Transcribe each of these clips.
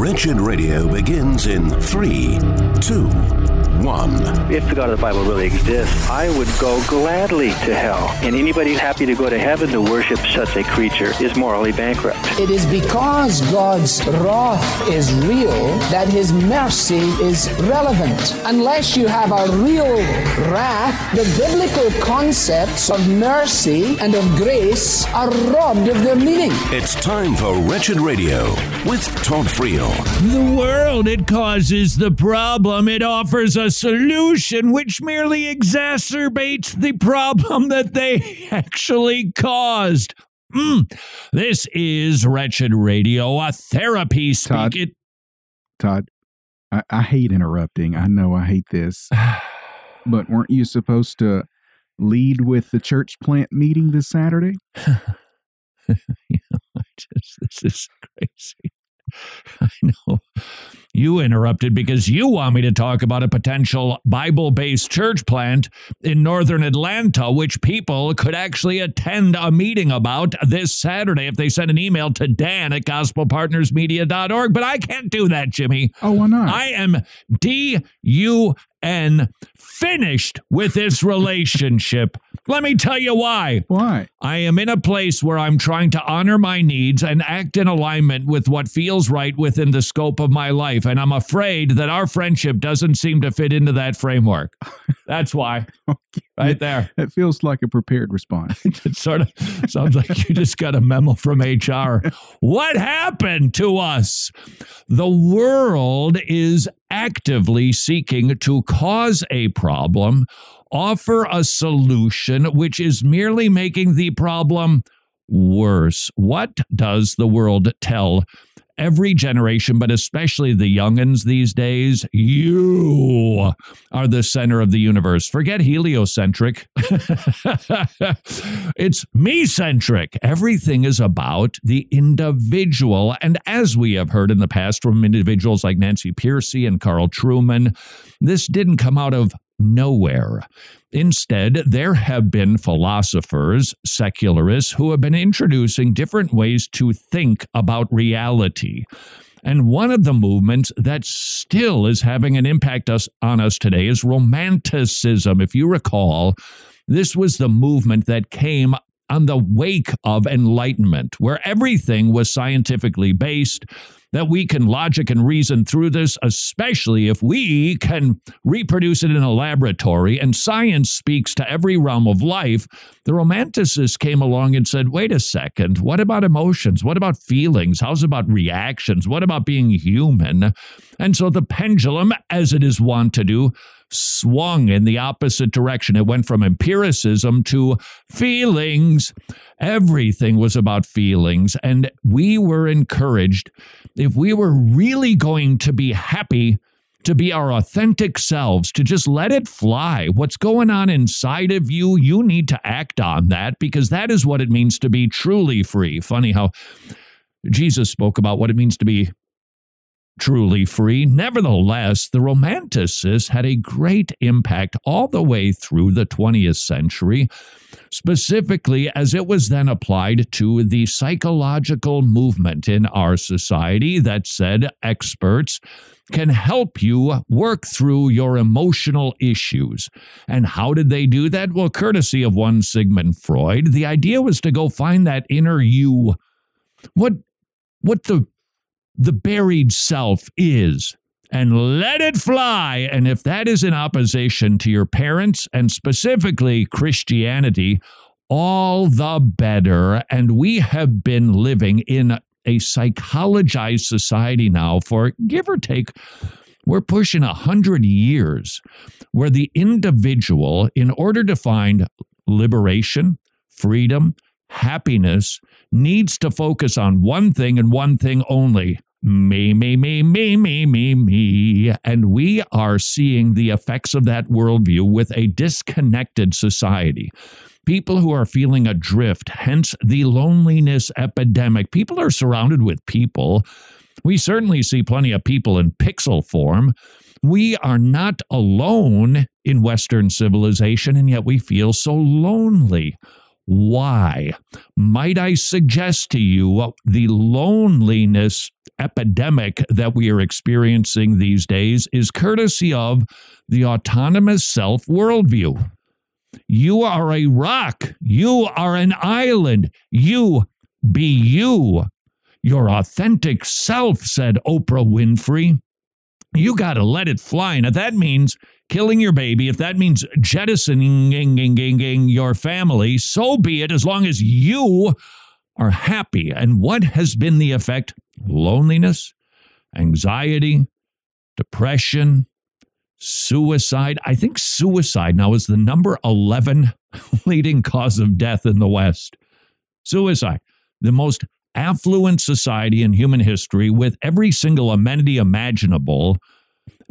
Wretched Radio begins in three, two, one. If the God of the Bible really exists, I would go gladly to hell. And anybody happy to go to heaven to worship such a creature is morally bankrupt. It is because God's wrath is real that his mercy is relevant. Unless you have a real wrath, the biblical concepts of mercy and of grace are robbed of their meaning. It's time for Wretched Radio with Todd Friel. The world, it causes the problem. It offers a solution which merely exacerbates the problem that they actually caused. Mm. This is Wretched Radio, a therapy Todd. speak. It, Todd, I, I hate interrupting. I know I hate this. but weren't you supposed to lead with the church plant meeting this Saturday? you know, I just, this is crazy. I know. You interrupted because you want me to talk about a potential Bible based church plant in northern Atlanta, which people could actually attend a meeting about this Saturday if they send an email to Dan at gospelpartnersmedia.org. But I can't do that, Jimmy. Oh, why not? I am D U N finished with this relationship. Let me tell you why. why? I am in a place where I'm trying to honor my needs and act in alignment with what feels right within the scope of my life. And I'm afraid that our friendship doesn't seem to fit into that framework. That's why. Right there. It feels like a prepared response. It sort of sounds like you just got a memo from HR. What happened to us? The world is actively seeking to cause a problem, offer a solution, which is merely making the problem worse. What does the world tell every generation, but especially the youngins these days? You are the center of the universe. Forget heliocentric. it's me centric. Everything is about the individual. And as we have heard in the past from individuals like Nancy Pearcey and Carl Trueman, this didn't come out of nowhere. Instead, there have been philosophers, secularists, who have been introducing different ways to think about reality. And one of the movements that still is having an impact us, on us today is Romanticism. If you recall, this was the movement that came on the wake of Enlightenment, where everything was scientifically based, that we can logic and reason through this, especially if we can reproduce it in a laboratory and science speaks to every realm of life. The Romanticists came along and said, wait a second, what about emotions? What about feelings? How's about reactions? What about being human? And so the pendulum, as it is wont to do, swung in the opposite direction. It went from empiricism to feelings. Everything was about feelings. And we were encouraged, if we were really going to be happy, to be our authentic selves, to just let it fly. What's going on inside of you, you need to act on that because that is what it means to be truly free. Funny how Jesus spoke about what it means to be truly free. Nevertheless, the Romanticists had a great impact all the way through the 20th century, specifically as it was then applied to the psychological movement in our society that said experts can help you work through your emotional issues. And how did they do that? Well, courtesy of one Sigmund Freud, the idea was to go find that inner you. What what the the buried self is and let it fly. And if that is in opposition to your parents and specifically Christianity, all the better. And we have been living in a psychologized society now for give or take, we're pushing a hundred years where the individual, in order to find liberation, freedom, happiness, needs to focus on one thing and one thing only me, me, me, me, me, me, me. And we are seeing the effects of that worldview with a disconnected society. People who are feeling adrift, hence the loneliness epidemic. People are surrounded with people. We certainly see plenty of people in pixel form. We are not alone in Western civilization, and yet we feel so lonely. Why. Might I suggest to you the loneliness epidemic that we are experiencing these days is courtesy of the autonomous self worldview. You are a rock. You are an island. You be you. Your authentic self, said Oprah Winfrey. You got to let it fly. And if that means killing your baby, if that means jettisoning your family, so be it, as long as you are happy. And what has been the effect? Loneliness, anxiety, depression, suicide. I think suicide now is the number 11 leading cause of death in the West. Suicide, the most affluent society in human history with every single amenity imaginable.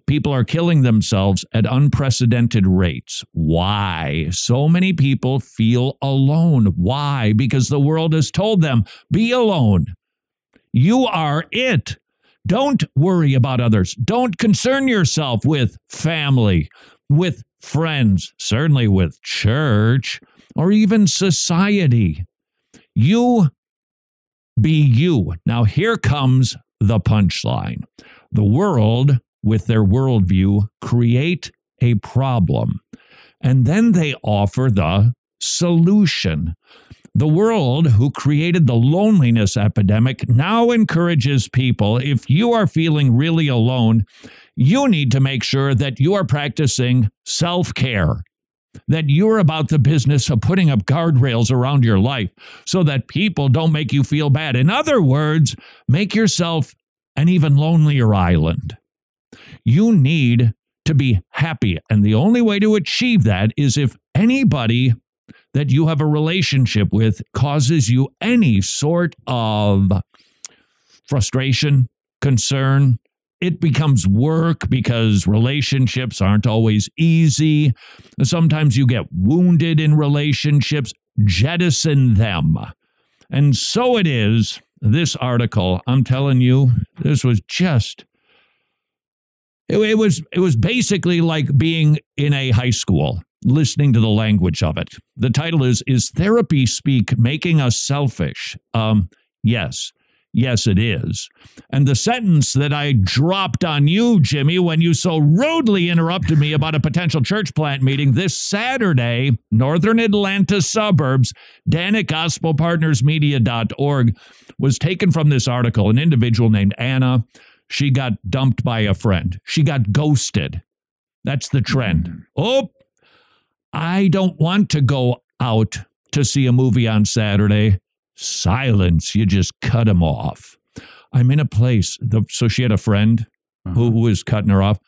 People are killing themselves at unprecedented rates. Why? So many people feel alone. Why? Because the world has told them, be alone. You are it. Don't worry about others. Don't concern yourself with family, with friends, certainly with church, or even society. You be you. Now, here comes the punchline. The world, with their worldview, create a problem, and then they offer the solution. The world, who created the loneliness epidemic, now encourages people if you are feeling really alone, you need to make sure that you are practicing self care, that you're about the business of putting up guardrails around your life so that people don't make you feel bad. In other words, make yourself an even lonelier island. You need to be happy. And the only way to achieve that is if anybody that you have a relationship with causes you any sort of frustration, concern, it becomes work because relationships aren't always easy. Sometimes you get wounded in relationships. Jettison them. And so it is. This article, I'm telling you, this was just. It, was it was basically like being in a high school listening to the language of it. The title is Is Therapy Speak Making Us Selfish? Um, yes. Yes, it is. And the sentence that I dropped on you, Jimmy, when you so rudely interrupted me about a potential church plant meeting this Saturday, Northern Atlanta suburbs, Dan at gospelpartnersmedia.org, was taken from this article. An individual named Anna, she got dumped by a friend. She got ghosted. That's the trend. Mm. Oh, I don't want to go out to see a movie on Saturday. Silence. You just cut him off. I'm in a place. The, so she had a friend Uh-huh. who was cutting her off.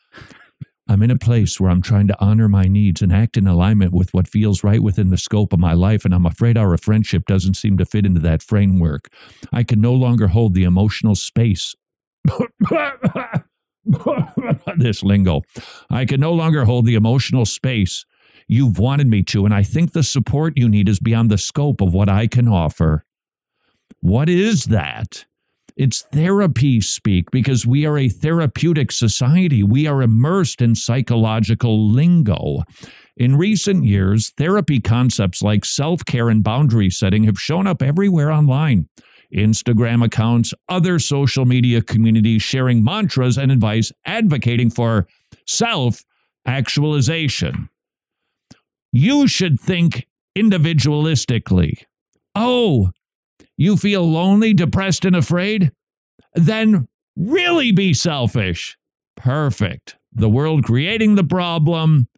I'm in a place where I'm trying to honor my needs and act in alignment with what feels right within the scope of my life. And I'm afraid our friendship doesn't seem to fit into that framework. I can no longer hold the emotional space. this lingo. I can no longer hold the emotional space you've wanted me to. And I think the support you need is beyond the scope of what I can offer. What is that? It's therapy speak because we are a therapeutic society. We are immersed in psychological lingo. In recent years, therapy concepts like self care and boundary setting have shown up everywhere online. Instagram accounts, other social media communities sharing mantras and advice advocating for self actualization. You should think individualistically. Oh, you feel lonely, depressed, and afraid? Then really be selfish. Perfect. The world creating the problem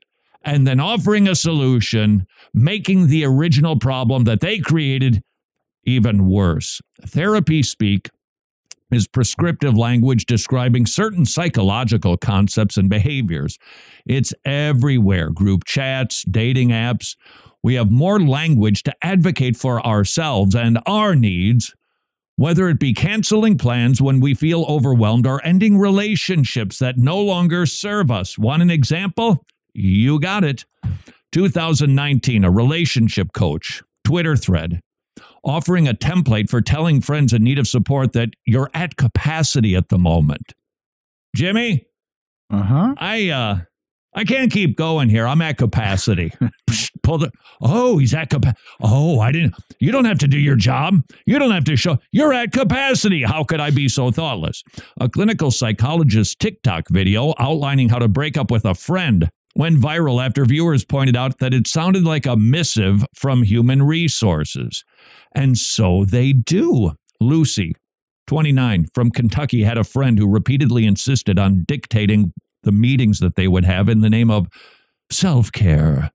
and then offering a solution, making the original problem that they created even worse. Therapy speak is prescriptive language describing certain psychological concepts and behaviors. It's everywhere group chats, dating apps. We have more language to advocate for ourselves and our needs, whether it be canceling plans when we feel overwhelmed or ending relationships that no longer serve us. Want an example? You got it. 2019, a relationship coach, Twitter thread offering a template for telling friends in need of support that you're at capacity at the moment. Jimmy, Uh huh. I uh I can't keep going here. I'm at capacity. Psh, pull the. Oh, he's at capacity. Oh, I didn't. You don't have to do your job. You don't have to show. You're at capacity. How could I be so thoughtless? A clinical psychologist's TikTok video outlining how to break up with a friend went viral after viewers pointed out that it sounded like a missive from human resources. And so they do. Lucy, 29, from Kentucky, had a friend who repeatedly insisted on dictating the meetings that they would have in the name of self care.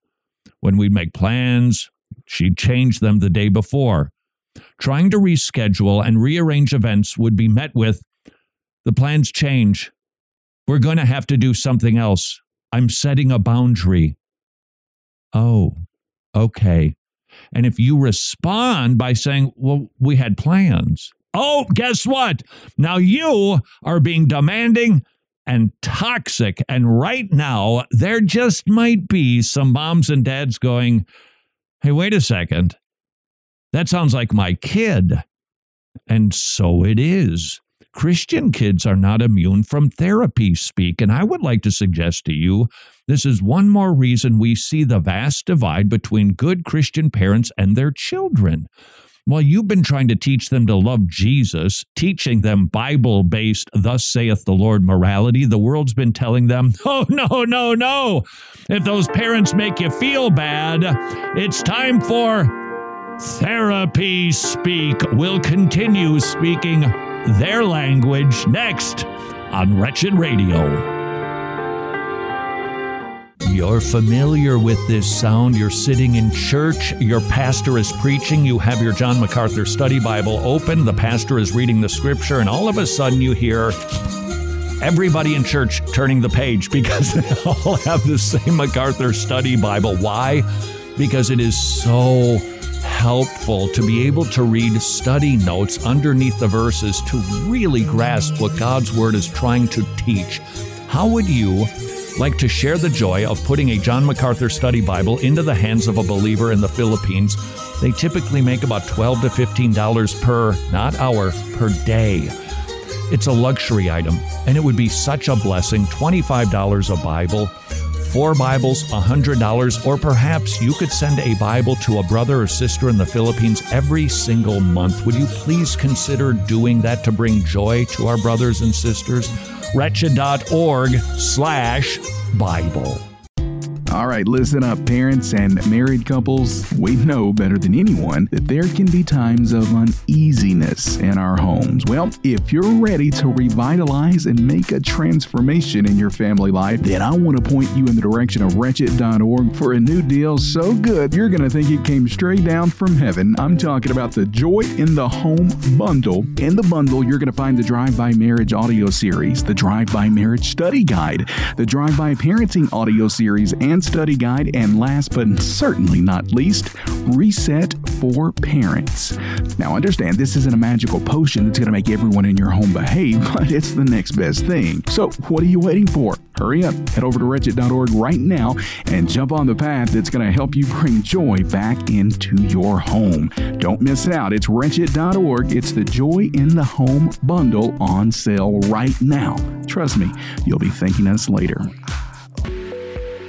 When we'd make plans, she'd change them the day before. Trying to reschedule and rearrange events would be met with the plans change. We're going to have to do something else. I'm setting a boundary. Oh, okay. And if you respond by saying, Well, we had plans. Oh, guess what? Now you are being demanding and toxic. And right now, there just might be some moms and dads going, Hey, wait a second. That sounds like my kid. And so it is. Christian kids are not immune from therapy speak. And I would like to suggest to you this is one more reason we see the vast divide between good Christian parents and their children. While you've been trying to teach them to love Jesus, teaching them Bible based, thus saith the Lord morality, the world's been telling them, oh, no, no, no. If those parents make you feel bad, it's time for therapy speak. We'll continue speaking their language next on Wretched Radio. You're familiar with this sound. You're sitting in church. Your pastor is preaching. You have your John MacArthur study Bible open. The pastor is reading the scripture, and all of a sudden you hear everybody in church turning the page because they all have the same MacArthur study Bible. Why? Because it is so helpful to be able to read study notes underneath the verses to really grasp what God's Word is trying to teach. How would you like to share the joy of putting a John MacArthur study Bible into the hands of a believer in the Philippines? They typically make about 12 to $15 per, not hour, per day. It's a luxury item, and it would be such a blessing $25 a Bible four Bibles, $100, or perhaps you could send a Bible to a brother or sister in the Philippines every single month. Would you please consider doing that to bring joy to our brothers and sisters? Wretched.org slash Bible. All right, listen up, parents and married couples. We know better than anyone that there can be times of uneasiness in our homes. Well, if you're ready to revitalize and make a transformation in your family life, then I want to point you in the direction of wretched.org for a new deal so good you're going to think it came straight down from heaven. I'm talking about the Joy in the Home bundle. In the bundle, you're going to find the Drive by Marriage audio series, the Drive by Marriage study guide, the Drive by Parenting audio series, and study guide, and last but certainly not least, Reset for Parents. Now, understand this isn't a magical potion that's going to make everyone in your home behave, but it's the next best thing. So, what are you waiting for? Hurry up, head over to wretched.org right now and jump on the path that's going to help you bring joy back into your home. Don't miss out. It's wretched.org. It's the Joy in the Home bundle on sale right now. Trust me, you'll be thanking us later.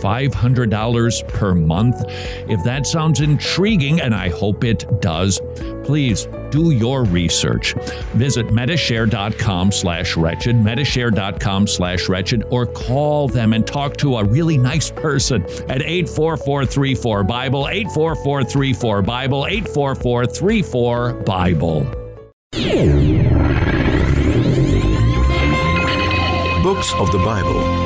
$500 per month. If that sounds intriguing, and I hope it does, please do your research. Visit Medi-Share.com slash wretched, Medi-Share.com slash wretched, or call them and talk to a really nice person at 84434-BIBLE, 84434-BIBLE, 84434-BIBLE. Books of the Bible.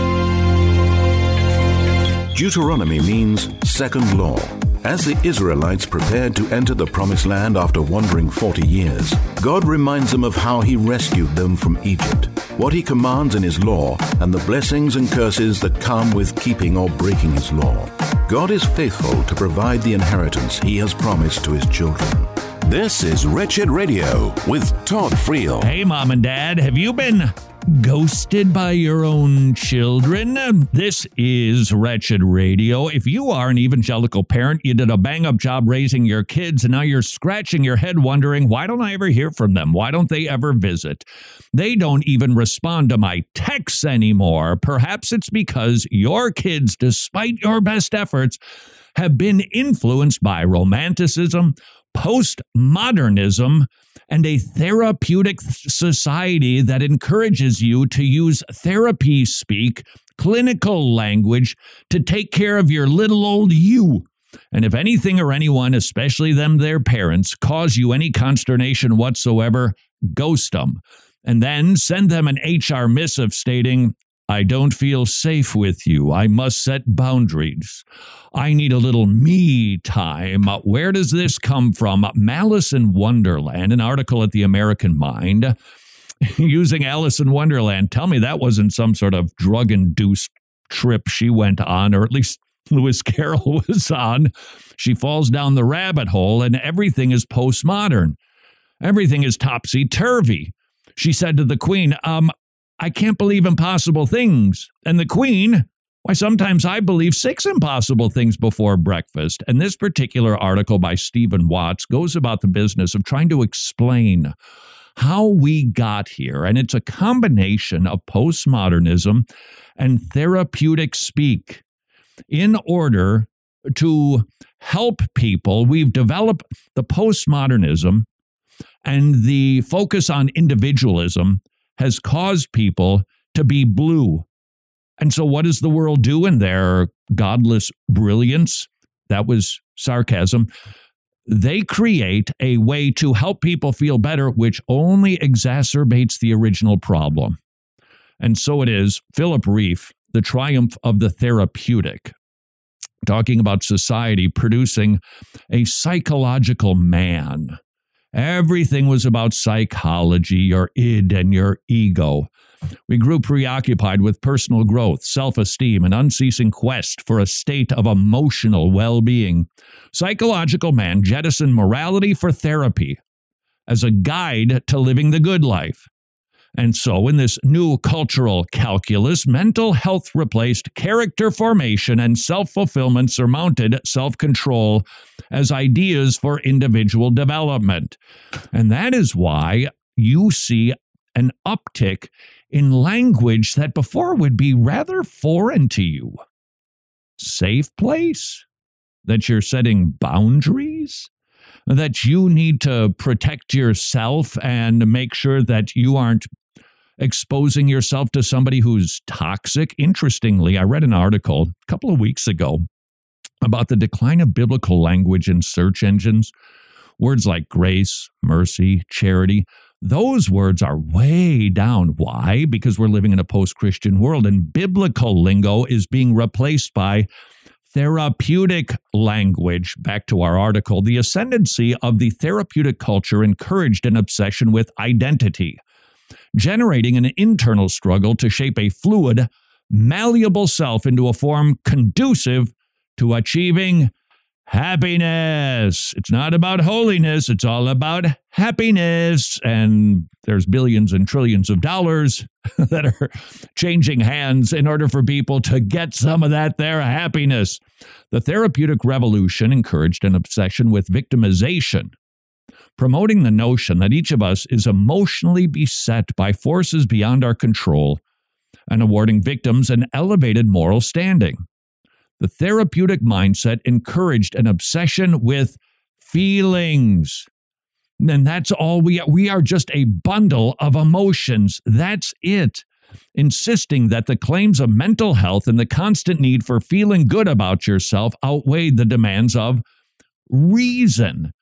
Deuteronomy means second law. As the Israelites prepared to enter the Promised Land after wandering 40 years, God reminds them of how He rescued them from Egypt, what He commands in His law, and the blessings and curses that come with keeping or breaking His law. God is faithful to provide the inheritance He has promised to His children. This is Wretched Radio with Todd Friel. Hey, mom and dad, have you been ghosted by your own children? This is Wretched Radio. If you are an evangelical parent, you did a bang up job raising your kids, and now you're scratching your head wondering, why don't I ever hear from them? Why don't they ever visit? They don't even respond to my texts anymore. Perhaps it's because your kids, despite your best efforts, have been influenced by romanticism, postmodernism, and a therapeutic society that encourages you to use therapy speak, clinical language to take care of your little old you. And if anything or anyone, especially them, their parents, cause you any consternation whatsoever, ghost them. And then send them an HR missive stating, I don't feel safe with you. I must set boundaries. I need a little me time. Where does this come from? Malice in Wonderland, an article at the American Mind using Alice in Wonderland. Tell me that wasn't some sort of drug induced trip she went on, or at least Lewis Carroll was on. She falls down the rabbit hole, and everything is postmodern. Everything is topsy turvy. She said to the Queen, um, I can't believe impossible things. And the Queen, why, sometimes I believe six impossible things before breakfast. And this particular article by Stephen Watts goes about the business of trying to explain how we got here. And it's a combination of postmodernism and therapeutic speak in order to help people. We've developed the postmodernism and the focus on individualism has caused people to be blue. And so, what does the world do in their godless brilliance? That was sarcasm. They create a way to help people feel better, which only exacerbates the original problem. And so it is Philip Rieff, The Triumph of the Therapeutic, talking about society producing a psychological man Everything was about psychology, your id, and your ego. We grew preoccupied with personal growth, self esteem, and unceasing quest for a state of emotional well being. Psychological man jettisoned morality for therapy as a guide to living the good life. And so, in this new cultural calculus, mental health replaced character formation and self fulfillment surmounted self control as ideas for individual development. And that is why you see an uptick in language that before would be rather foreign to you. Safe place? That you're setting boundaries? That you need to protect yourself and make sure that you aren't exposing yourself to somebody who's toxic. Interestingly, I read an article a couple of weeks ago about the decline of biblical language in search engines. Words like grace, mercy, charity, those words are way down. Why? Because we're living in a post Christian world and biblical lingo is being replaced by therapeutic language. Back to our article, the ascendancy of the therapeutic culture encouraged an obsession with identity generating an internal struggle to shape a fluid, malleable self into a form conducive to achieving happiness. It's not about holiness, it's all about happiness. And there's billions and trillions of dollars that are changing hands in order for people to get some of that their happiness. The therapeutic revolution encouraged an obsession with victimization promoting the notion that each of us is emotionally beset by forces beyond our control and awarding victims an elevated moral standing. The therapeutic mindset encouraged an obsession with feelings. And that's all we are. We are just a bundle of emotions. That's it. Insisting that the claims of mental health and the constant need for feeling good about yourself outweighed the demands of reason.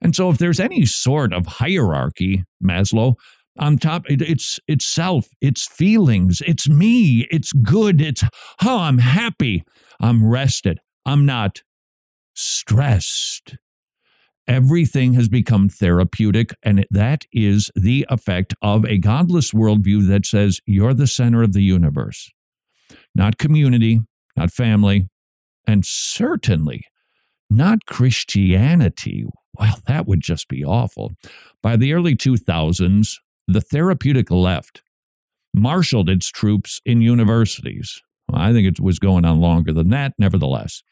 And so, if there's any sort of hierarchy, Maslow, on top, it, it's itself, it's feelings, it's me, it's good, it's oh, I'm happy, I'm rested, I'm not stressed. Everything has become therapeutic, and that is the effect of a godless worldview that says you're the center of the universe, not community, not family, and certainly not Christianity. Well, that would just be awful. By the early 2000s, the therapeutic left marshaled its troops in universities. Well, I think it was going on longer than that, nevertheless.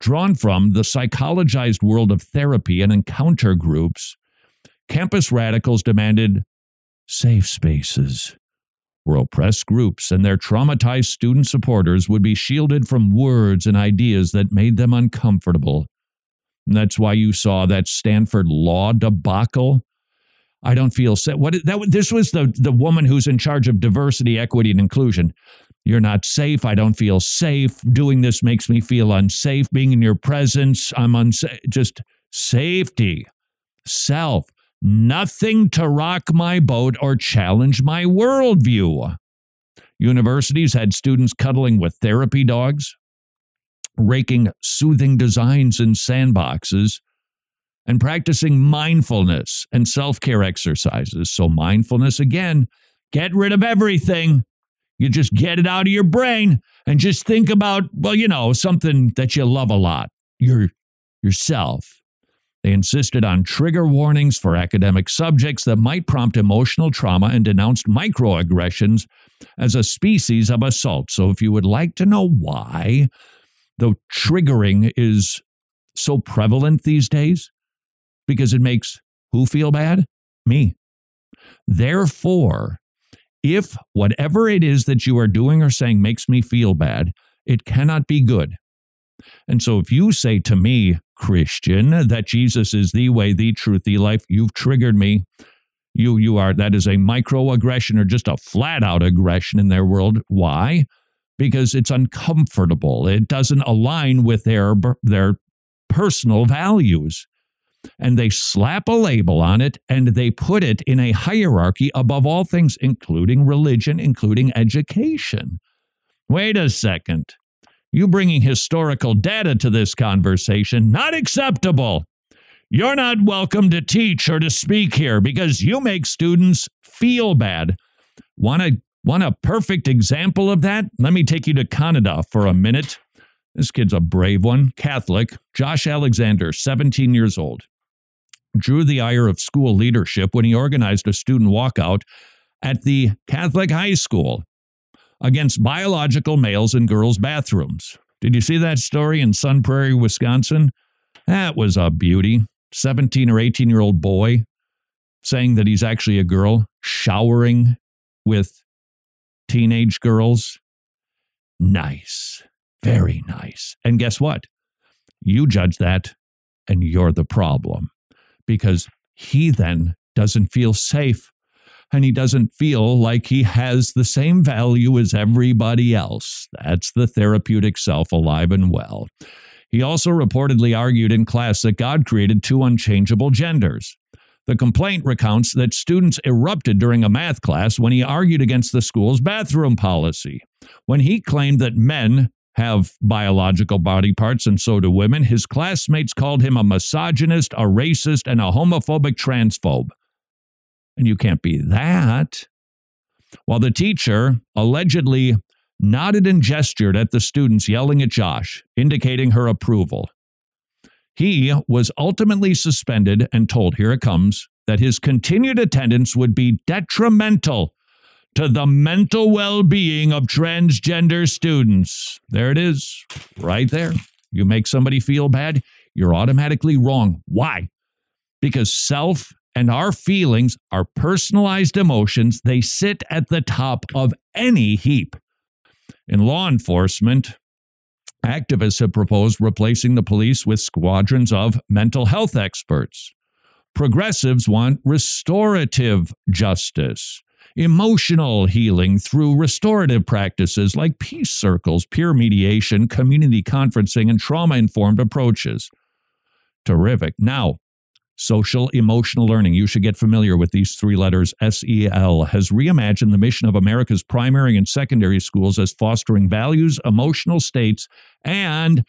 Drawn from the psychologized world of therapy and encounter groups, campus radicals demanded safe spaces where oppressed groups and their traumatized student supporters would be shielded from words and ideas that made them uncomfortable. That's why you saw that Stanford law debacle. I don't feel safe. What that this was the the woman who's in charge of diversity, equity, and inclusion. You're not safe. I don't feel safe. Doing this makes me feel unsafe. Being in your presence, I'm unsafe. Just safety, self, nothing to rock my boat or challenge my worldview. Universities had students cuddling with therapy dogs, raking soothing designs in sandboxes, and practicing mindfulness and self care exercises. So, mindfulness again, get rid of everything. You just get it out of your brain and just think about, well, you know, something that you love a lot, your yourself. They insisted on trigger warnings for academic subjects that might prompt emotional trauma and denounced microaggressions as a species of assault. So, if you would like to know why the triggering is so prevalent these days, because it makes who feel bad? Me. Therefore, if whatever it is that you are doing or saying makes me feel bad, it cannot be good. And so if you say to me, Christian, that Jesus is the way, the truth, the life, you've triggered me. You you are that is a microaggression or just a flat out aggression in their world. Why? Because it's uncomfortable. It doesn't align with their their personal values and they slap a label on it and they put it in a hierarchy above all things, including religion, including education. Wait a second. You bringing historical data to this conversation, not acceptable. You're not welcome to teach or to speak here because you make students feel bad. Want a, want a perfect example of that? Let me take you to Canada for a minute. This kid's a brave one, Catholic, Josh Alexander, 17 years old drew the ire of school leadership when he organized a student walkout at the Catholic high school against biological males in girls' bathrooms. Did you see that story in Sun Prairie, Wisconsin? That was a beauty. 17 or 18 year old boy saying that he's actually a girl showering with teenage girls. Nice. Very nice. And guess what? You judge that, and you're the problem because he then doesn't feel safe and he doesn't feel like he has the same value as everybody else. That's the therapeutic self alive and well. He also reportedly argued in class that God created two unchangeable genders. The complaint recounts that students erupted during a math class when he argued against the school's bathroom policy. When he claimed that men have biological body parts, and so do women. His classmates called him a misogynist, a racist, and a homophobic transphobe. And you can't be that. While the teacher allegedly nodded and gestured at the students yelling at Josh, indicating her approval. He was ultimately suspended and told, here it comes, that his continued attendance would be detrimental to the mental well being of transgender students. There it is, right there. You make somebody feel bad, you're automatically wrong. Why? Because self and our feelings are personalized emotions, they sit at the top of any heap. In law enforcement, activists have proposed replacing the police with squadrons of mental health experts. Progressives want restorative justice emotional healing through restorative practices like peace circles, peer mediation, community conferencing, and trauma informed approaches. Terrific. Now, social emotional learning. You should get familiar with these three letters. SEL has reimagined the mission of America's primary and secondary schools as fostering values, emotional states, and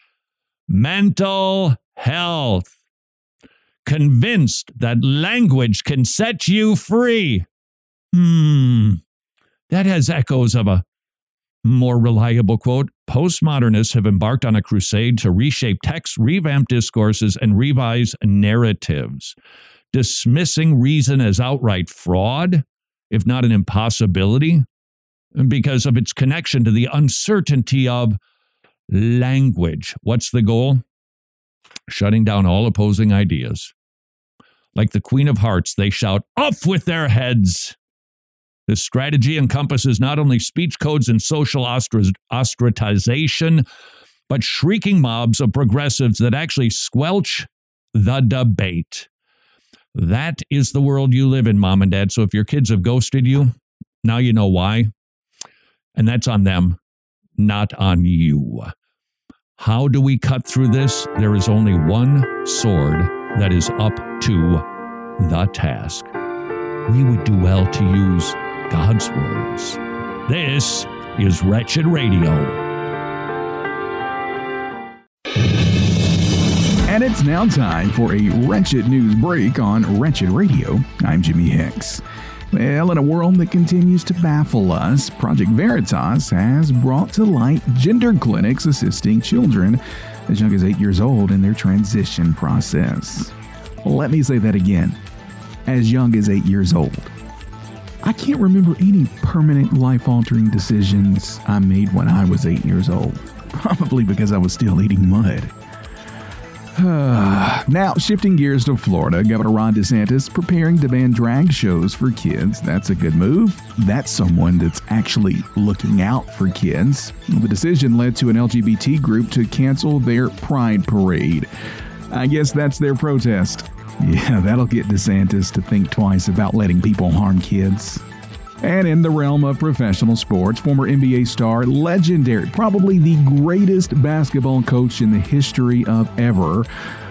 mental health. Convinced that language can set you free. Hmm, that has echoes of a more reliable quote Postmodernists have embarked on a crusade to reshape text, revamp discourses, and revise narratives, dismissing reason as outright fraud, if not an impossibility, because of its connection to the uncertainty of language. What's the goal? Shutting down all opposing ideas. Like the Queen of Hearts, they shout, Off with their heads! This strategy encompasses not only speech codes and social ostracization, but shrieking mobs of progressives that actually squelch the debate. That is the world you live in, mom and dad. So if your kids have ghosted you, now you know why. And that's on them, not on you. How do we cut through this? There is only one sword that is up to the task. We would do well to use God's words. This is Wretched Radio. And it's now time for a Wretched News Break on Wretched Radio. I'm Jimmy Hicks. Well, in a world that continues to baffle us, Project Veritas has brought to light gender clinics assisting children as young as eight years old in their transition process. Let me say that again as young as eight years old. I can't remember any permanent life altering decisions I made when I was eight years old. Probably because I was still eating mud. now, shifting gears to Florida, Governor Ron DeSantis preparing to ban drag shows for kids. That's a good move. That's someone that's actually looking out for kids. The decision led to an LGBT group to cancel their Pride Parade. I guess that's their protest. Yeah, that'll get DeSantis to think twice about letting people harm kids. And in the realm of professional sports, former NBA star, legendary, probably the greatest basketball coach in the history of ever,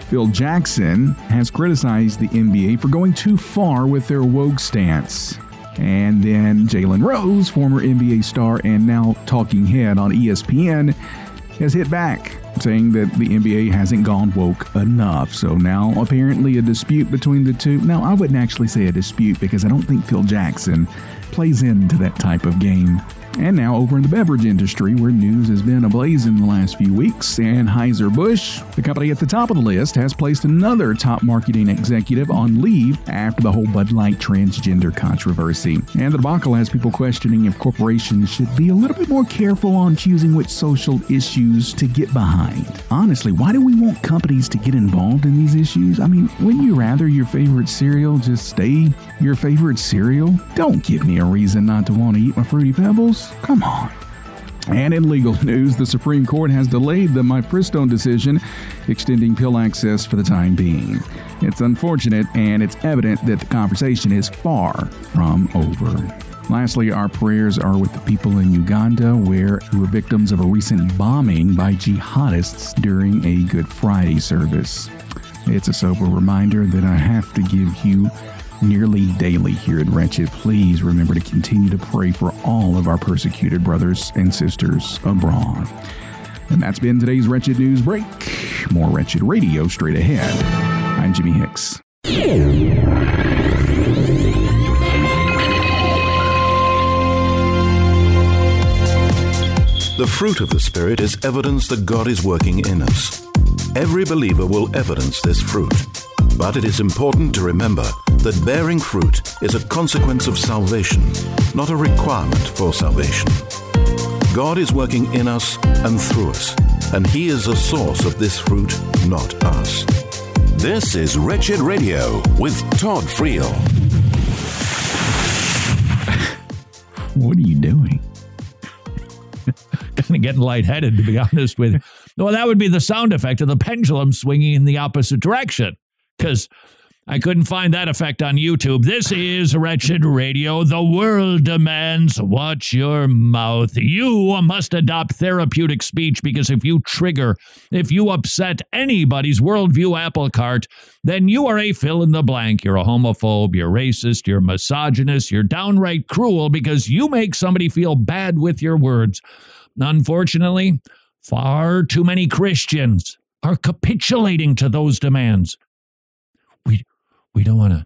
Phil Jackson, has criticized the NBA for going too far with their woke stance. And then Jalen Rose, former NBA star and now talking head on ESPN, has hit back saying that the NBA hasn't gone woke enough. So now apparently a dispute between the two. Now, I wouldn't actually say a dispute because I don't think Phil Jackson plays into that type of game. And now over in the beverage industry, where news has been ablaze in the last few weeks, Anheuser-Busch, the company at the top of the list, has placed another top marketing executive on leave after the whole Bud Light transgender controversy. And the debacle has people questioning if corporations should be a little bit more careful on choosing which social issues to get behind. Honestly, why do we want companies to get involved in these issues? I mean, wouldn't you rather your favorite cereal just stay your favorite cereal? Don't give me a reason not to want to eat my Fruity Pebbles. Come on. And in legal news, the Supreme Court has delayed the Mifepristone decision, extending pill access for the time being. It's unfortunate, and it's evident that the conversation is far from over. Lastly, our prayers are with the people in Uganda, where who were victims of a recent bombing by jihadists during a Good Friday service. It's a sober reminder that I have to give you nearly daily here at Wretched, please remember to continue to pray for all of our persecuted brothers and sisters abroad. And that's been today's Wretched News Break. More Wretched Radio straight ahead. I'm Jimmy Hicks. The fruit of the Spirit is evidence that God is working in us. Every believer will evidence this fruit. But it is important to remember that bearing fruit is a consequence of salvation, not a requirement for salvation. God is working in us and through us, and He is the source of this fruit, not us. This is Wretched Radio with Todd Friel. What are you doing? kind of getting lightheaded, to be honest with you. Well, that would be the sound effect of the pendulum swinging in the opposite direction because I couldn't find that effect on YouTube. This is Wretched Radio. The world demands watch your mouth. You must adopt therapeutic speech because if you trigger, if you upset anybody's worldview apple cart, then you are a fill in the blank. You're a homophobe, you're racist, you're misogynist, you're downright cruel because you make somebody feel bad with your words. Unfortunately, far too many Christians are capitulating to those demands. We don't want to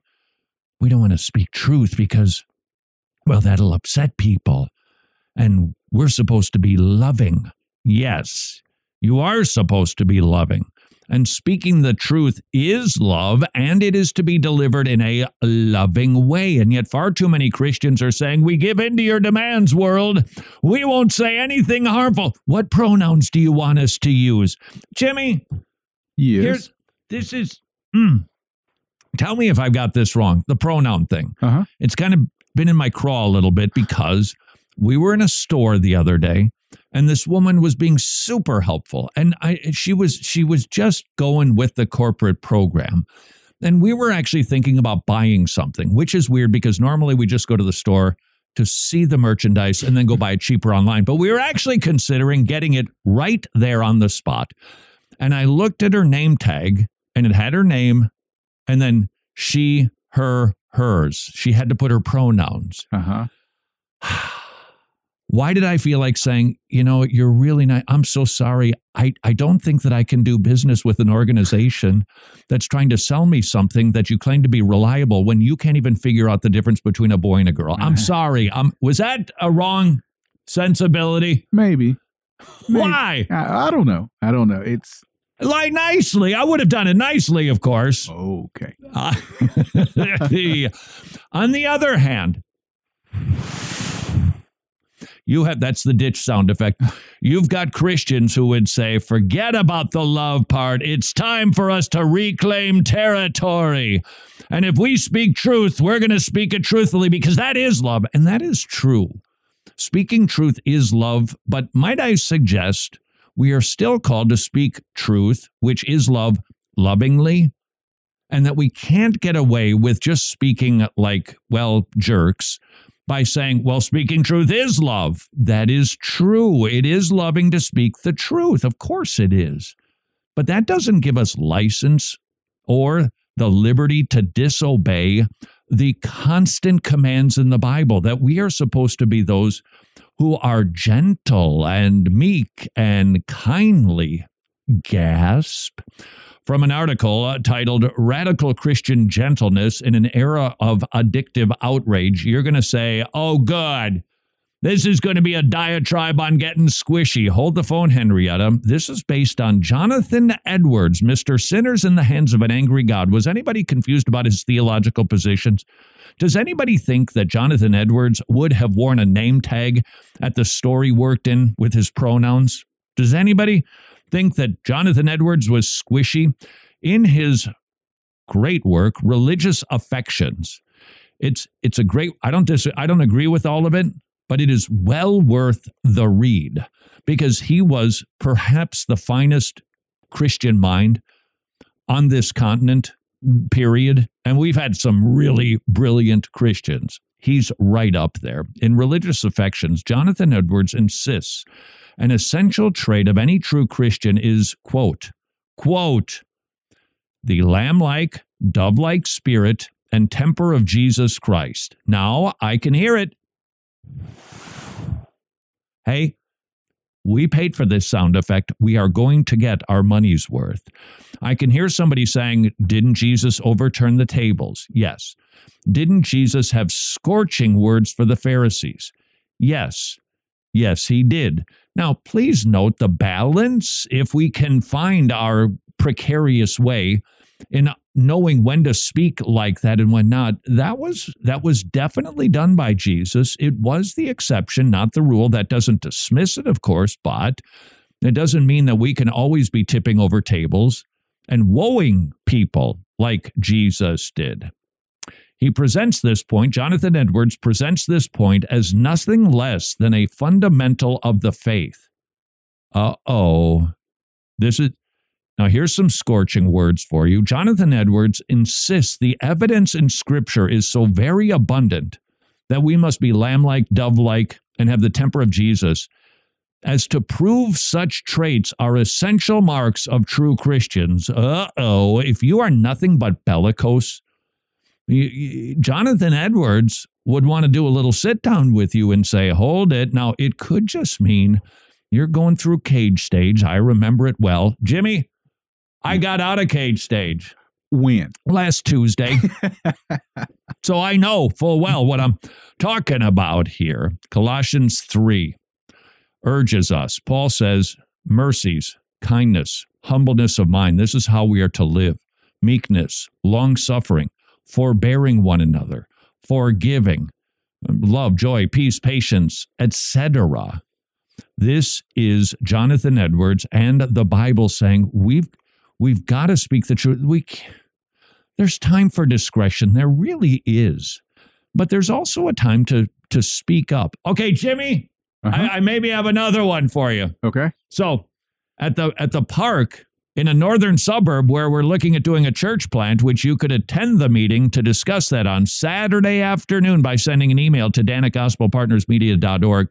we don't want to speak truth because well that'll upset people. And we're supposed to be loving. Yes, you are supposed to be loving. And speaking the truth is love, and it is to be delivered in a loving way. And yet, far too many Christians are saying, We give in to your demands, world. We won't say anything harmful. What pronouns do you want us to use? Jimmy, Yes. here's this is. mm, tell me if I've got this wrong. The pronoun thing. Uh-huh. It's kind of been in my craw a little bit because we were in a store the other day and this woman was being super helpful and I she was she was just going with the corporate program. And we were actually thinking about buying something, which is weird because normally we just go to the store to see the merchandise and then go buy it cheaper online. But we were actually considering getting it right there on the spot. And I looked at her name tag and it had her name and then she, her, hers. She had to put her pronouns. Uh-huh. Why did I feel like saying, you know, you're really nice. I'm so sorry. I, I don't think that I can do business with an organization that's trying to sell me something that you claim to be reliable when you can't even figure out the difference between a boy and a girl. I'm sorry. Um, was that a wrong sensibility? Maybe. Maybe. Why? I, I don't know. I don't know. It's Like nicely. I would have done it nicely, of course. okay. Uh, on the other hand, you have that's the ditch sound effect. You've got Christians who would say, forget about the love part. It's time for us to reclaim territory. And if we speak truth, we're going to speak it truthfully because that is love. And that is true. Speaking truth is love. But might I suggest we are still called to speak truth, which is love, lovingly, and that we can't get away with just speaking like, well, jerks by saying, well, speaking truth is love. That is true. It is loving to speak the truth. Of course it is. But that doesn't give us license or the liberty to disobey the constant commands in the Bible that we are supposed to be those who are gentle and meek and kindly. Gasp from an article uh, titled Radical Christian Gentleness in an Era of Addictive Outrage. You're going to say, oh, good. This is going to be a diatribe on getting squishy. Hold the phone, Henrietta. This is based on Jonathan Edwards, Mr. Sinners in the Hands of an Angry God. Was anybody confused about his theological positions? Does anybody think that Jonathan Edwards would have worn a name tag at the store he worked in with his pronouns? Does anybody think that Jonathan Edwards was squishy in his great work, Religious Affections? It's it's a great. I don't dis, I don't agree with all of it, but it is well worth the read because he was perhaps the finest Christian mind on this continent. Period. And we've had some really brilliant Christians. He's right up there. In Religious Affections, Jonathan Edwards insists an essential trait of any true Christian is, quote, quote, the lamb like, dove like spirit and temper of Jesus Christ. Now I can hear it. Hey, we paid for this sound effect. We are going to get our money's worth. I can hear somebody saying, Didn't Jesus overturn the tables? Yes. Didn't Jesus have scorching words for the Pharisees? Yes. Yes, he did. Now, please note the balance. If we can find our precarious way in knowing when to speak like that and when not, that was that was definitely done by Jesus. It was the exception, not the rule. That doesn't dismiss it, of course, but it doesn't mean that we can always be tipping over tables and woeing people like Jesus did. He presents this point, Jonathan Edwards presents this point as nothing less than a fundamental of the faith. Uh oh. This is now here's some scorching words for you. Jonathan Edwards insists the evidence in Scripture is so very abundant that we must be lamb like, dove like, and have the temper of Jesus as to prove such traits are essential marks of true Christians. Uh oh. If you are nothing but bellicose, Jonathan Edwards would want to do a little sit down with you and say, hold it. Now, it could just mean you're going through cage stage. I remember it well. Jimmy, I mm. got out of cage stage When? last Tuesday. so I know full well what I'm talking about here. Colossians 3 urges us. Paul says, mercies, kindness, humbleness of mind. This is how we are to live. Meekness, long suffering, forbearing one another, forgiving, love, joy, peace, patience, etc. This is Jonathan Edwards and the Bible saying we've we've got to speak the truth. We there's time for discretion. There really is. But there's also a time to to speak up. Okay, Jimmy, Uh-huh. I, I maybe have another one for you. okay. So at the at the park in a northern suburb where we're looking at doing a church plant, which you could attend the meeting to discuss that on Saturday afternoon by sending an email to dan at gospelpartnersmedia.org.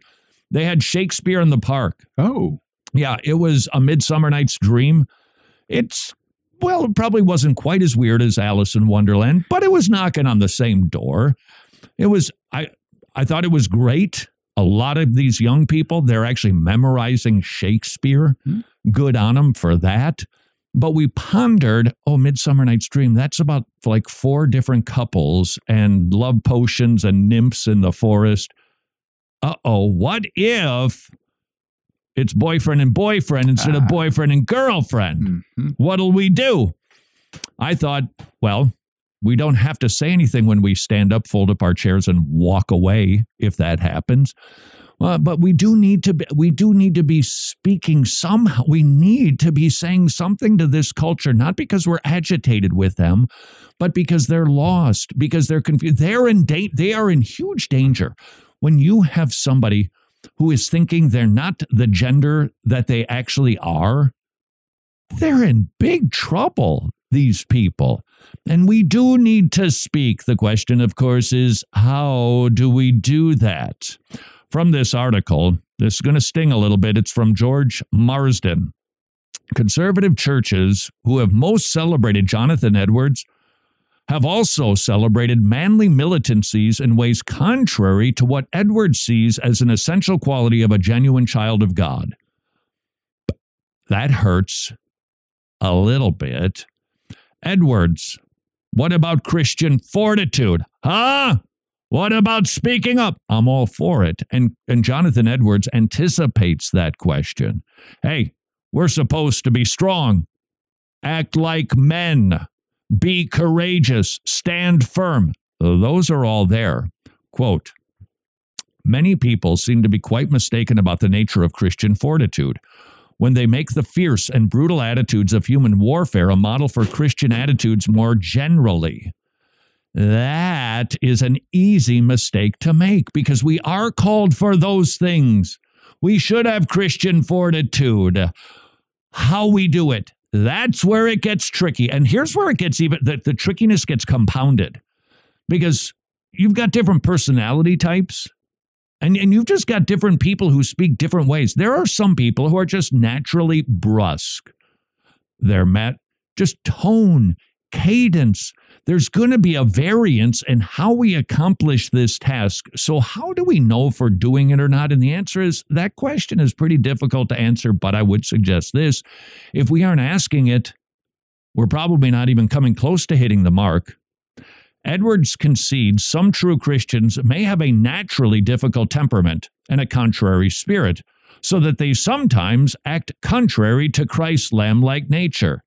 They had Shakespeare in the park. Oh. Yeah, it was a Midsummer Night's Dream. It's well, it probably wasn't quite as weird as Alice in Wonderland, but it was knocking on the same door. It was I I thought it was great. A lot of these young people, they're actually memorizing Shakespeare. Good on them for that. But we pondered, oh, Midsummer Night's Dream, that's about like four different couples and love potions and nymphs in the forest. Uh oh, what if it's boyfriend and boyfriend instead of Ah. boyfriend and girlfriend? Mhm. What'll we do? I thought, well, we don't have to say anything when we stand up, fold up our chairs, and walk away if that happens. Uh, but we do need to be, we do need to be speaking somehow. We need to be saying something to this culture, not because we're agitated with them, but because they're lost, because they're confused. They're in da- they are in huge danger when you have somebody who is thinking they're not the gender that they actually are. They're in big trouble. These people. And we do need to speak. The question, of course, is how do we do that? From this article, this is going to sting a little bit. It's from George Marsden. Conservative churches who have most celebrated Jonathan Edwards have also celebrated manly militancies in ways contrary to what Edwards sees as an essential quality of a genuine child of God. That hurts a little bit. Edwards, what about Christian fortitude? Huh? What about speaking up? I'm all for it. And and Jonathan Edwards anticipates that question. Hey, we're supposed to be strong. Act like men. Be courageous. Stand firm. Those are all there. Quote Many people seem to be quite mistaken about the nature of Christian fortitude when they make the fierce and brutal attitudes of human warfare a model for Christian attitudes more generally. That is an easy mistake to make because we are called for those things. We should have Christian fortitude. How we do it, that's where it gets tricky. And here's where it gets even, the, the trickiness gets compounded because you've got different personality types. And, and you've just got different people who speak different ways. There are some people who are just naturally brusque. They're met just tone, cadence. There's going to be a variance in how we accomplish this task. So, how do we know if we're doing it or not? And the answer is that question is pretty difficult to answer, but I would suggest this. If we aren't asking it, we're probably not even coming close to hitting the mark. Edwards concedes some true Christians may have a naturally difficult temperament and a contrary spirit, so that they sometimes act contrary to Christ's lamb like nature.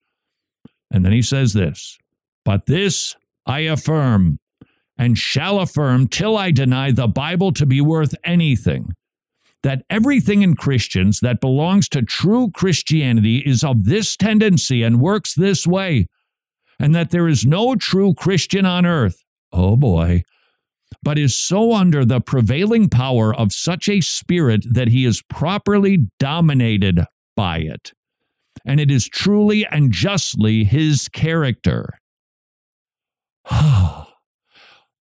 And then he says this But this I affirm, and shall affirm till I deny the Bible to be worth anything. That everything in Christians that belongs to true Christianity is of this tendency and works this way and that there is no true Christian on earth, oh boy, but is so under the prevailing power of such a spirit that he is properly dominated by it. And it is truly and justly his character.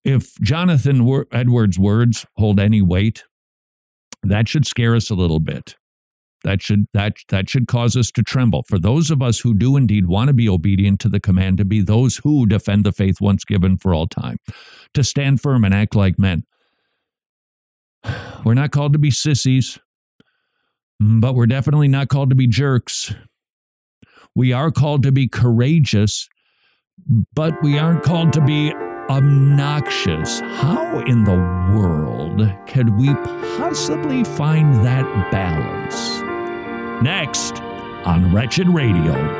if Jonathan Edwards' words hold any weight, that should scare us a little bit. That should that that should cause us to tremble. For those of us who do indeed want to be obedient to the command to be those who defend the faith once given for all time, to stand firm and act like men. We're not called to be sissies, but we're definitely not called to be jerks. We are called to be courageous, but we aren't called to be obnoxious. How in the world could we possibly find that balance? Next on Wretched Radio.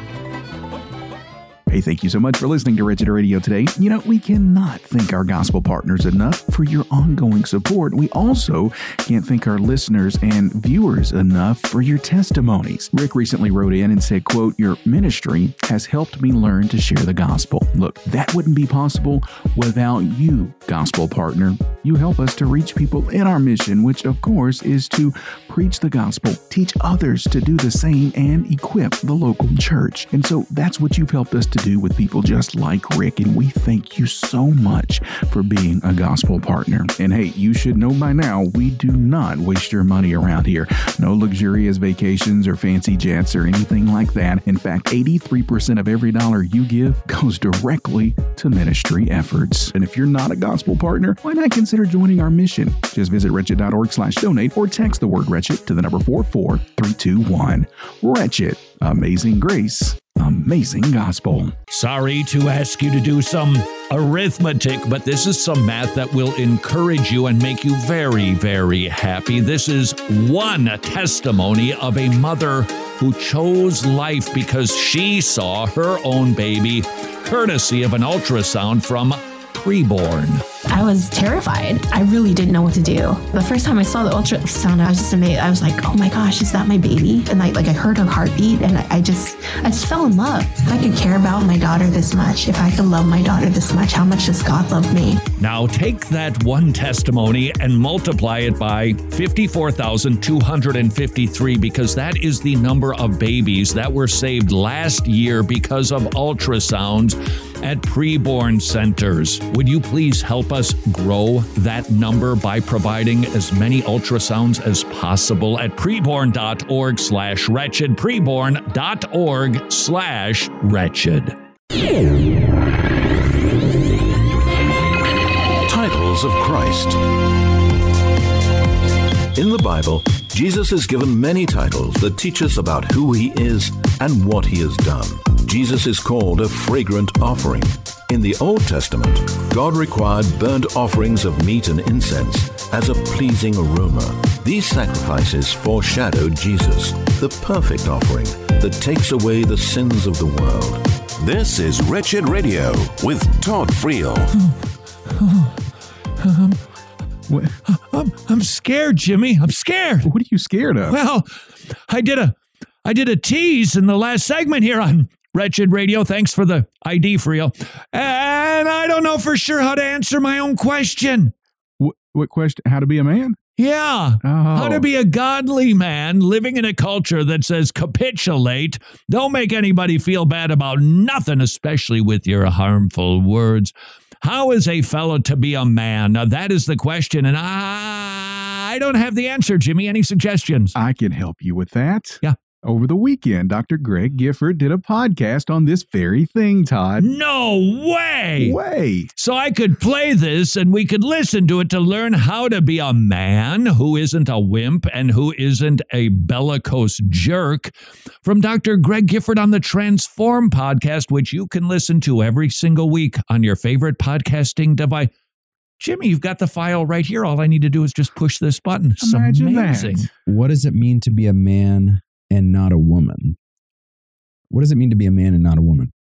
Hey, thank you so much for listening to Wretched Radio today. You know, we cannot thank our gospel partners enough for your ongoing support. We also can't thank our listeners and viewers enough for your testimonies. Rick recently wrote in and said, quote, Your ministry has helped me learn to share the gospel. Look, that wouldn't be possible without you, gospel partner. You help us to reach people in our mission, which of course is to preach the gospel, teach others to do the same, and equip the local church. And so that's what you've helped us to do with people just like Rick. And we thank you so much for being a gospel partner. And hey, you should know by now, we do not waste your money around here. No luxurious vacations or fancy jets or anything like that. In fact, 83% of every dollar you give goes directly to ministry efforts. And if you're not a gospel partner, why not consider joining our mission? Just visit wretched.org slash donate or text the word wretched to the number 44321. Wretched. Amazing grace amazing gospel. Sorry to ask you to do some arithmetic, but this is some math that will encourage you and make you very, very happy. This is one testimony of a mother who chose life because she saw her own baby courtesy of an ultrasound from preborn. I was terrified. I really didn't know what to do. The first time I saw the ultrasound, I was just amazed. I was like, "Oh my gosh, is that my baby?" And I like I heard her heartbeat, and I, I just I just fell in love. If I could care about my daughter this much, if I could love my daughter this much, how much does God love me? Now take that one testimony and multiply it by fifty-four thousand two hundred and fifty-three, because that is the number of babies that were saved last year because of ultrasounds at preborn centers. Would you please help us grow that number by providing as many ultrasounds as possible at preborn.org slash wretched, preborn.org slash wretched. Titles of Christ. In the Bible, Jesus is given many titles that teach us about who he is and what he has done. Jesus is called a fragrant offering. In the Old Testament, God required burnt offerings of meat and incense as a pleasing aroma. These sacrifices foreshadowed Jesus, the perfect offering that takes away the sins of the world. This is Wretched Radio with Todd Friel. I'm, I'm scared, Jimmy. I'm scared. What are you scared of? Well, I did a I did a tease in the last segment here on Wretched Radio. Thanks for the ID, Friel. And I don't know for sure how to answer my own question. What, what question? How to be a man? Yeah. Oh. How to oh. be a godly man living in a culture that says capitulate. Don't make anybody feel bad about nothing, especially with your harmful words. How is a fellow to be a man? Now, that is the question. And I, I don't have the answer, Jimmy. Any suggestions? I can help you with that. Yeah. Over the weekend, Dr. Greg Gifford did a podcast on this very thing, Todd. No way. Way. So I could play this and we could listen to it to learn how to be a man who isn't a wimp and who isn't a bellicose jerk from Dr. Greg Gifford on the Transform podcast, which you can listen to every single week on your favorite podcasting device. Jimmy, you've got the file right here. All I need to do is just push this button. It's Imagine amazing. that. What does it mean to be a man and not a woman? What does it mean to be a man and not a woman?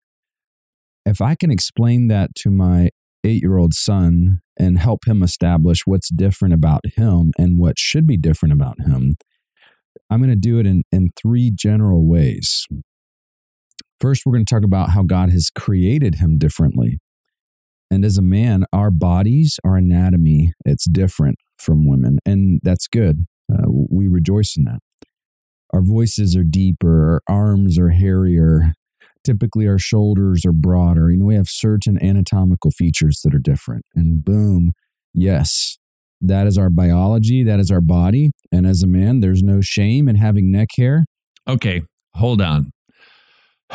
If I can explain that to my eight year old son and help him establish what's different about him and what should be different about him, I'm going to do it in, in three general ways. First, we're going to talk about how God has created him differently. And as a man, our bodies, our anatomy, it's different from women. And that's good. Uh, we rejoice in that. Our voices are deeper, our arms are hairier. Typically, our shoulders are broader. You know, we have certain anatomical features that are different. And boom, yes, that is our biology, that is our body. And as a man, there's no shame in having neck hair. Okay, hold on.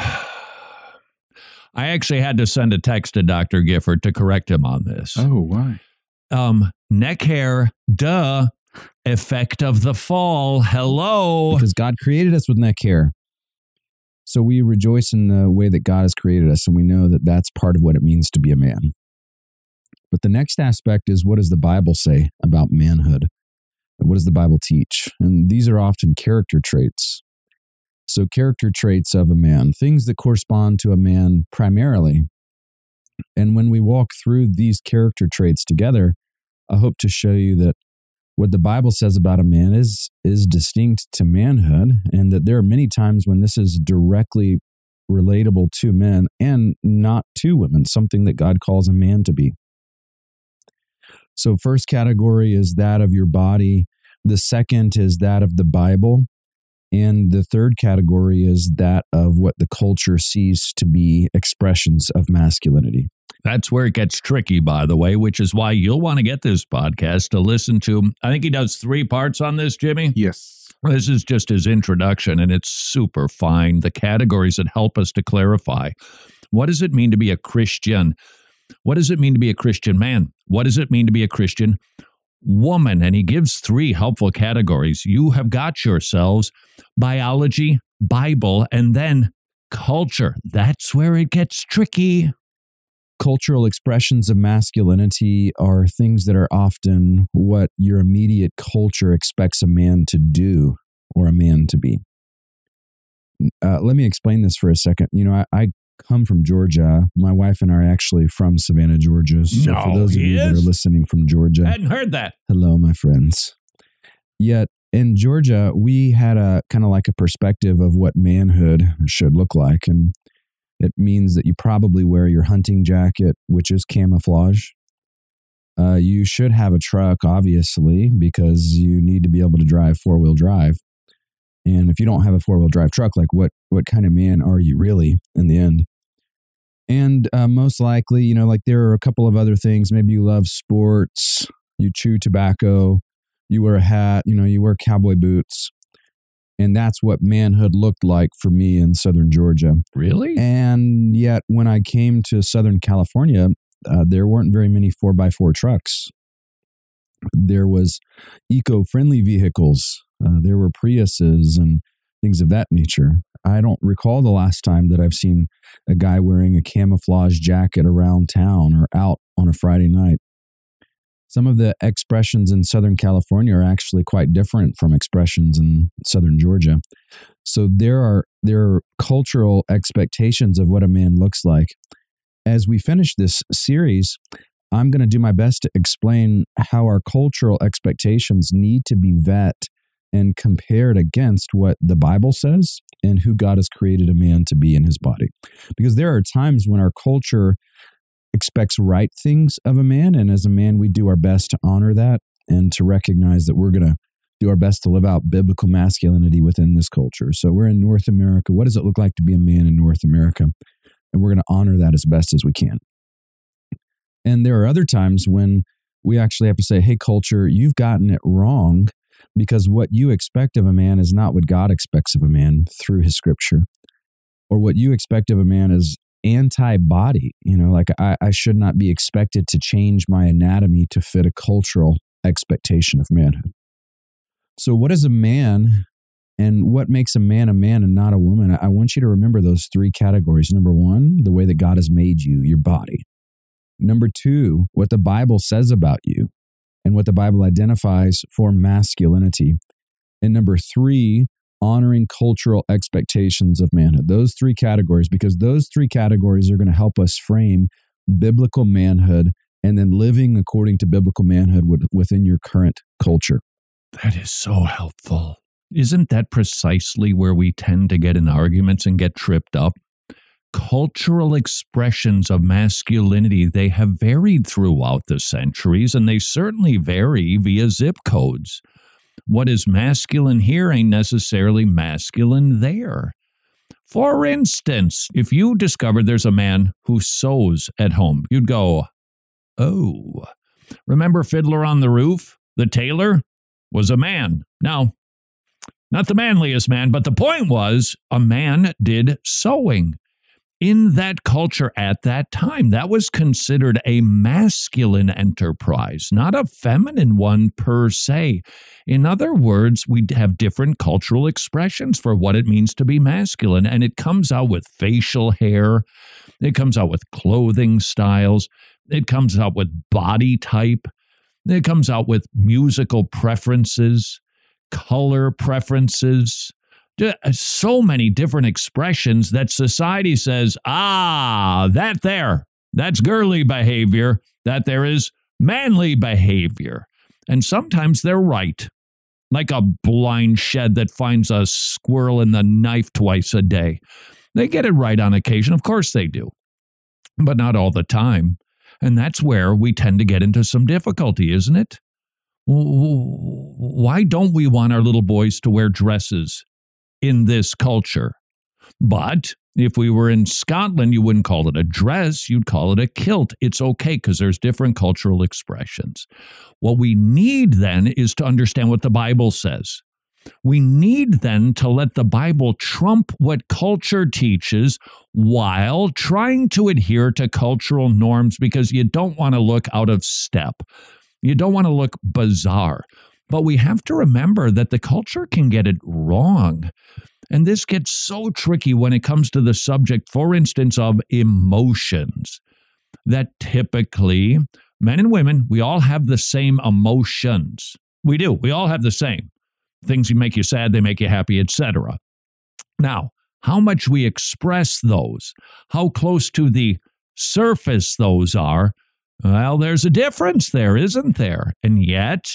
I actually had to send a text to Dr. Gifford to correct him on this. Oh, why? Um, neck hair, duh. Effect of the fall. Hello. Because God created us with neck hair. So we rejoice in the way that God has created us, and we know that that's part of what it means to be a man. But the next aspect is what does the Bible say about manhood? What does the Bible teach? And these are often character traits. So, character traits of a man, things that correspond to a man primarily. And when we walk through these character traits together, I hope to show you that what the Bible says about a man is is distinct to manhood, and that there are many times when this is directly relatable to men and not to women, something that God calls a man to be. So, first category is that of your body. The second is that of the Bible. And the third category is that of what the culture sees to be expressions of masculinity. That's where it gets tricky, by the way, which is why you'll want to get this podcast to listen to. I think he does three parts on this, Jimmy. Yes. This is just his introduction, and it's super fine. The categories that help us to clarify what does it mean to be a Christian? What does it mean to be a Christian man? What does it mean to be a Christian woman? And he gives three helpful categories. You have got yourselves biology, Bible, and then culture. That's where it gets tricky. Cultural expressions of masculinity are things that are often what your immediate culture expects a man to do or a man to be. Uh, let me explain this for a second. You know, I, I come from Georgia. My wife and I are actually from Savannah, Georgia. So No, for those of you that are listening from Georgia, I Hadn't heard that. hello, my friends. Yet in Georgia, we had a kind of like a perspective of what manhood should look like. And it means that you probably wear your hunting jacket, which is camouflage. Uh, you should have a truck, obviously, because you need to be able to drive four wheel drive. And if you don't have a four wheel drive truck, like what what kind of man are you really in the end? And uh, most likely, you know, like there are a couple of other things. Maybe you love sports, you chew tobacco, you wear a hat, you know, you wear cowboy boots. And that's what manhood looked like for me in Southern Georgia. Really? And yet, when I came to Southern California, uh, there weren't very many 4x4 trucks. There was eco-friendly vehicles. Uh, there were Priuses and things of that nature. I don't recall the last time that I've seen a guy wearing a camouflage jacket around town or out on a Friday night. Some of the expressions in Southern California are actually quite different from expressions in Southern Georgia. So there are there are cultural expectations of what a man looks like. As we finish this series, I'm going to do my best to explain how our cultural expectations need to be vet and compared against what the Bible says and who God has created a man to be in his body. Because there are times when our culture expects right things of a man, and as a man, we do our best to honor that and to recognize that we're going to do our best to live out biblical masculinity within this culture. So we're in North America. What does it look like to be a man in North America? And we're going to honor that as best as we can. And there are other times when we actually have to say, hey, culture, you've gotten it wrong because what you expect of a man is not what God expects of a man through his scripture. Or what you expect of a man is anti body. You know, like I, I should not be expected to change my anatomy to fit a cultural expectation of manhood. So, what is a man and what makes a man a man and not a woman? I I want you to remember those three categories. Number one, the way that God has made you, your body. Number two, what the Bible says about you and what the Bible identifies for masculinity. And number three, honoring cultural expectations of manhood. Those three categories, because those three categories are going to help us frame biblical manhood and then living according to biblical manhood within your current culture. That is so helpful. Isn't that precisely where we tend to get in arguments and get tripped up? Cultural expressions of masculinity, they have varied throughout the centuries, and they certainly vary via zip codes. What is masculine here ain't necessarily masculine there. For instance, if you discovered there's a man who sews at home, you'd go, Oh, remember Fiddler on the Roof? The tailor was a man. Now, not the manliest man, but the point was a man did sewing in that culture at that time. That was considered a masculine enterprise, not a feminine one per se. In other words, we have different cultural expressions for what it means to be masculine, and it comes out with facial hair, it comes out with clothing styles, it comes out with body type, it comes out with musical preferences, color preferences so many different expressions that society says, ah, that there, that's girly behavior, that there is manly behavior. And sometimes they're right, like a blind shed that finds a squirrel in the knife twice a day. They get it right on occasion. Of course they do, but not all the time. And that's where we tend to get into some difficulty, isn't it? Why don't we want our little boys to wear dresses in this culture. But if we were in Scotland, you wouldn't call it a dress, you'd call it a kilt. It's okay because there's different cultural expressions. What we need then is to understand what the Bible says. We need then to let the Bible trump what culture teaches while trying to adhere to cultural norms because you don't want to look out of step. You don't want to look bizarre. But we have to remember that the culture can get it wrong. And this gets so tricky when it comes to the subject, for instance, of emotions. That typically, men and women, we all have the same emotions. We do. We all have the same. Things make you sad, they make you happy, etc. Now, how much we express those, how close to the surface those are, well, there's a difference there, isn't there? And yet,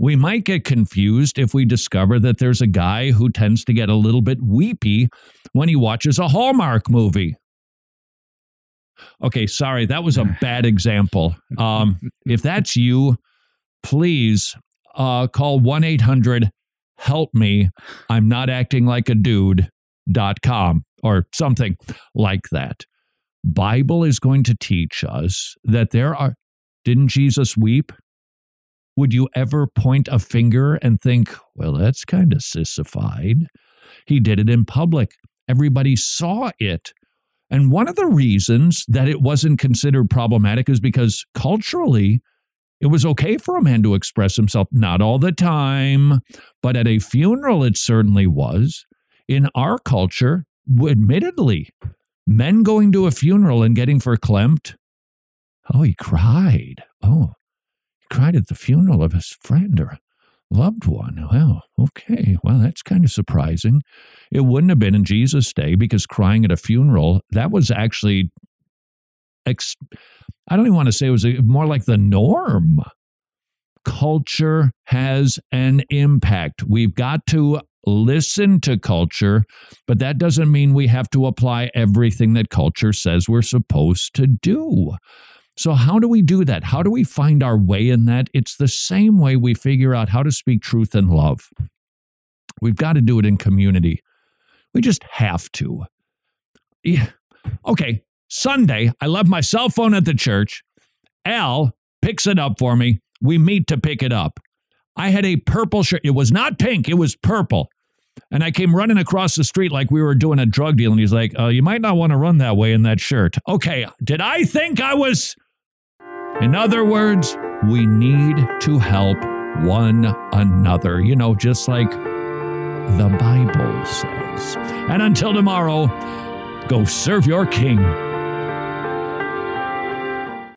we might get confused if we discover that there's a guy who tends to get a little bit weepy when he watches a Hallmark movie. Okay, sorry, that was a bad example. Um, if that's you, please uh, call 1 800 help me. I'm not acting like a dude.com or something like that. Bible is going to teach us that there are didn't Jesus weep? Would you ever point a finger and think, well, that's kind of sissified? He did it in public. Everybody saw it. And one of the reasons that it wasn't considered problematic is because culturally, it was okay for a man to express himself, not all the time, but at a funeral, it certainly was. In our culture, admittedly, men going to a funeral and getting verklempt, oh, he cried. Oh, cried at the funeral of his friend or loved one. Well, okay. Well, that's kind of surprising. It wouldn't have been in Jesus' day because crying at a funeral, that was actually, ex- I don't even want to say it was a, more like the norm. Culture has an impact. We've got to listen to culture, but that doesn't mean we have to apply everything that culture says we're supposed to do. So, how do we do that? How do we find our way in that? It's the same way we figure out how to speak truth and love. We've got to do it in community. We just have to. Yeah. Okay, Sunday, I left my cell phone at the church. Al picks it up for me. We meet to pick it up. I had a purple shirt. It was not pink, it was purple. And I came running across the street like we were doing a drug deal. And he's like, uh, You might not want to run that way in that shirt. Okay, did I think I was in other words, we need to help one another, you know, just like the Bible says. And until tomorrow, go serve your King.